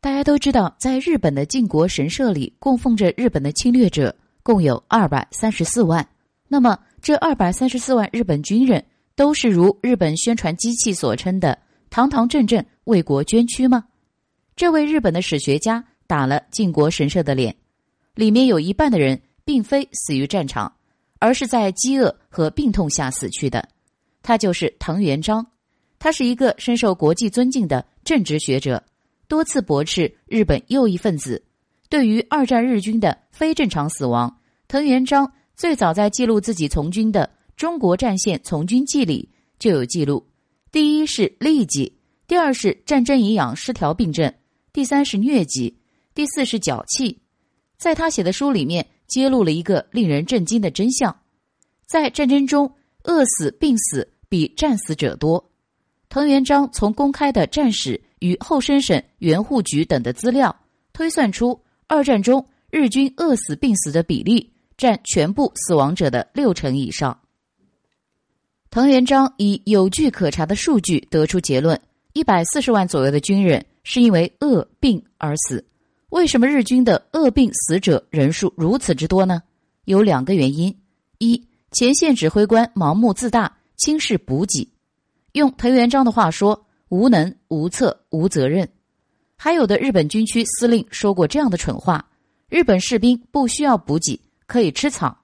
大家都知道，在日本的靖国神社里供奉着日本的侵略者，共有二百三十四万。那么，这二百三十四万日本军人都是如日本宣传机器所称的堂堂正正为国捐躯吗？这位日本的史学家打了靖国神社的脸，里面有一半的人并非死于战场，而是在饥饿和病痛下死去的。他就是藤原章，他是一个深受国际尊敬的正直学者。多次驳斥日本右翼分子对于二战日军的非正常死亡，藤原章最早在记录自己从军的《中国战线从军记》里就有记录：第一是痢疾，第二是战争营养失调病症，第三是疟疾，第四是脚气。在他写的书里面，揭露了一个令人震惊的真相：在战争中，饿死、病死比战死者多。藤原章从公开的战史。与后生省原户局等的资料推算出，二战中日军饿死病死的比例占全部死亡者的六成以上。藤原章以有据可查的数据得出结论：一百四十万左右的军人是因为饿病而死。为什么日军的饿病死者人数如此之多呢？有两个原因：一，前线指挥官盲目自大，轻视补给；用藤原章的话说。无能、无策、无责任，还有的日本军区司令说过这样的蠢话：日本士兵不需要补给，可以吃草，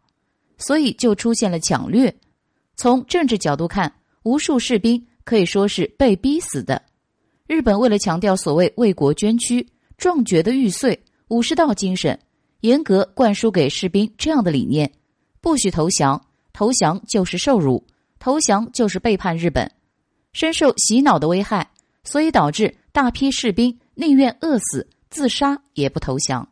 所以就出现了抢掠。从政治角度看，无数士兵可以说是被逼死的。日本为了强调所谓为国捐躯、壮绝的玉碎、武士道精神，严格灌输给士兵这样的理念：不许投降，投降就是受辱，投降就是背叛日本。深受洗脑的危害，所以导致大批士兵宁愿饿死、自杀也不投降。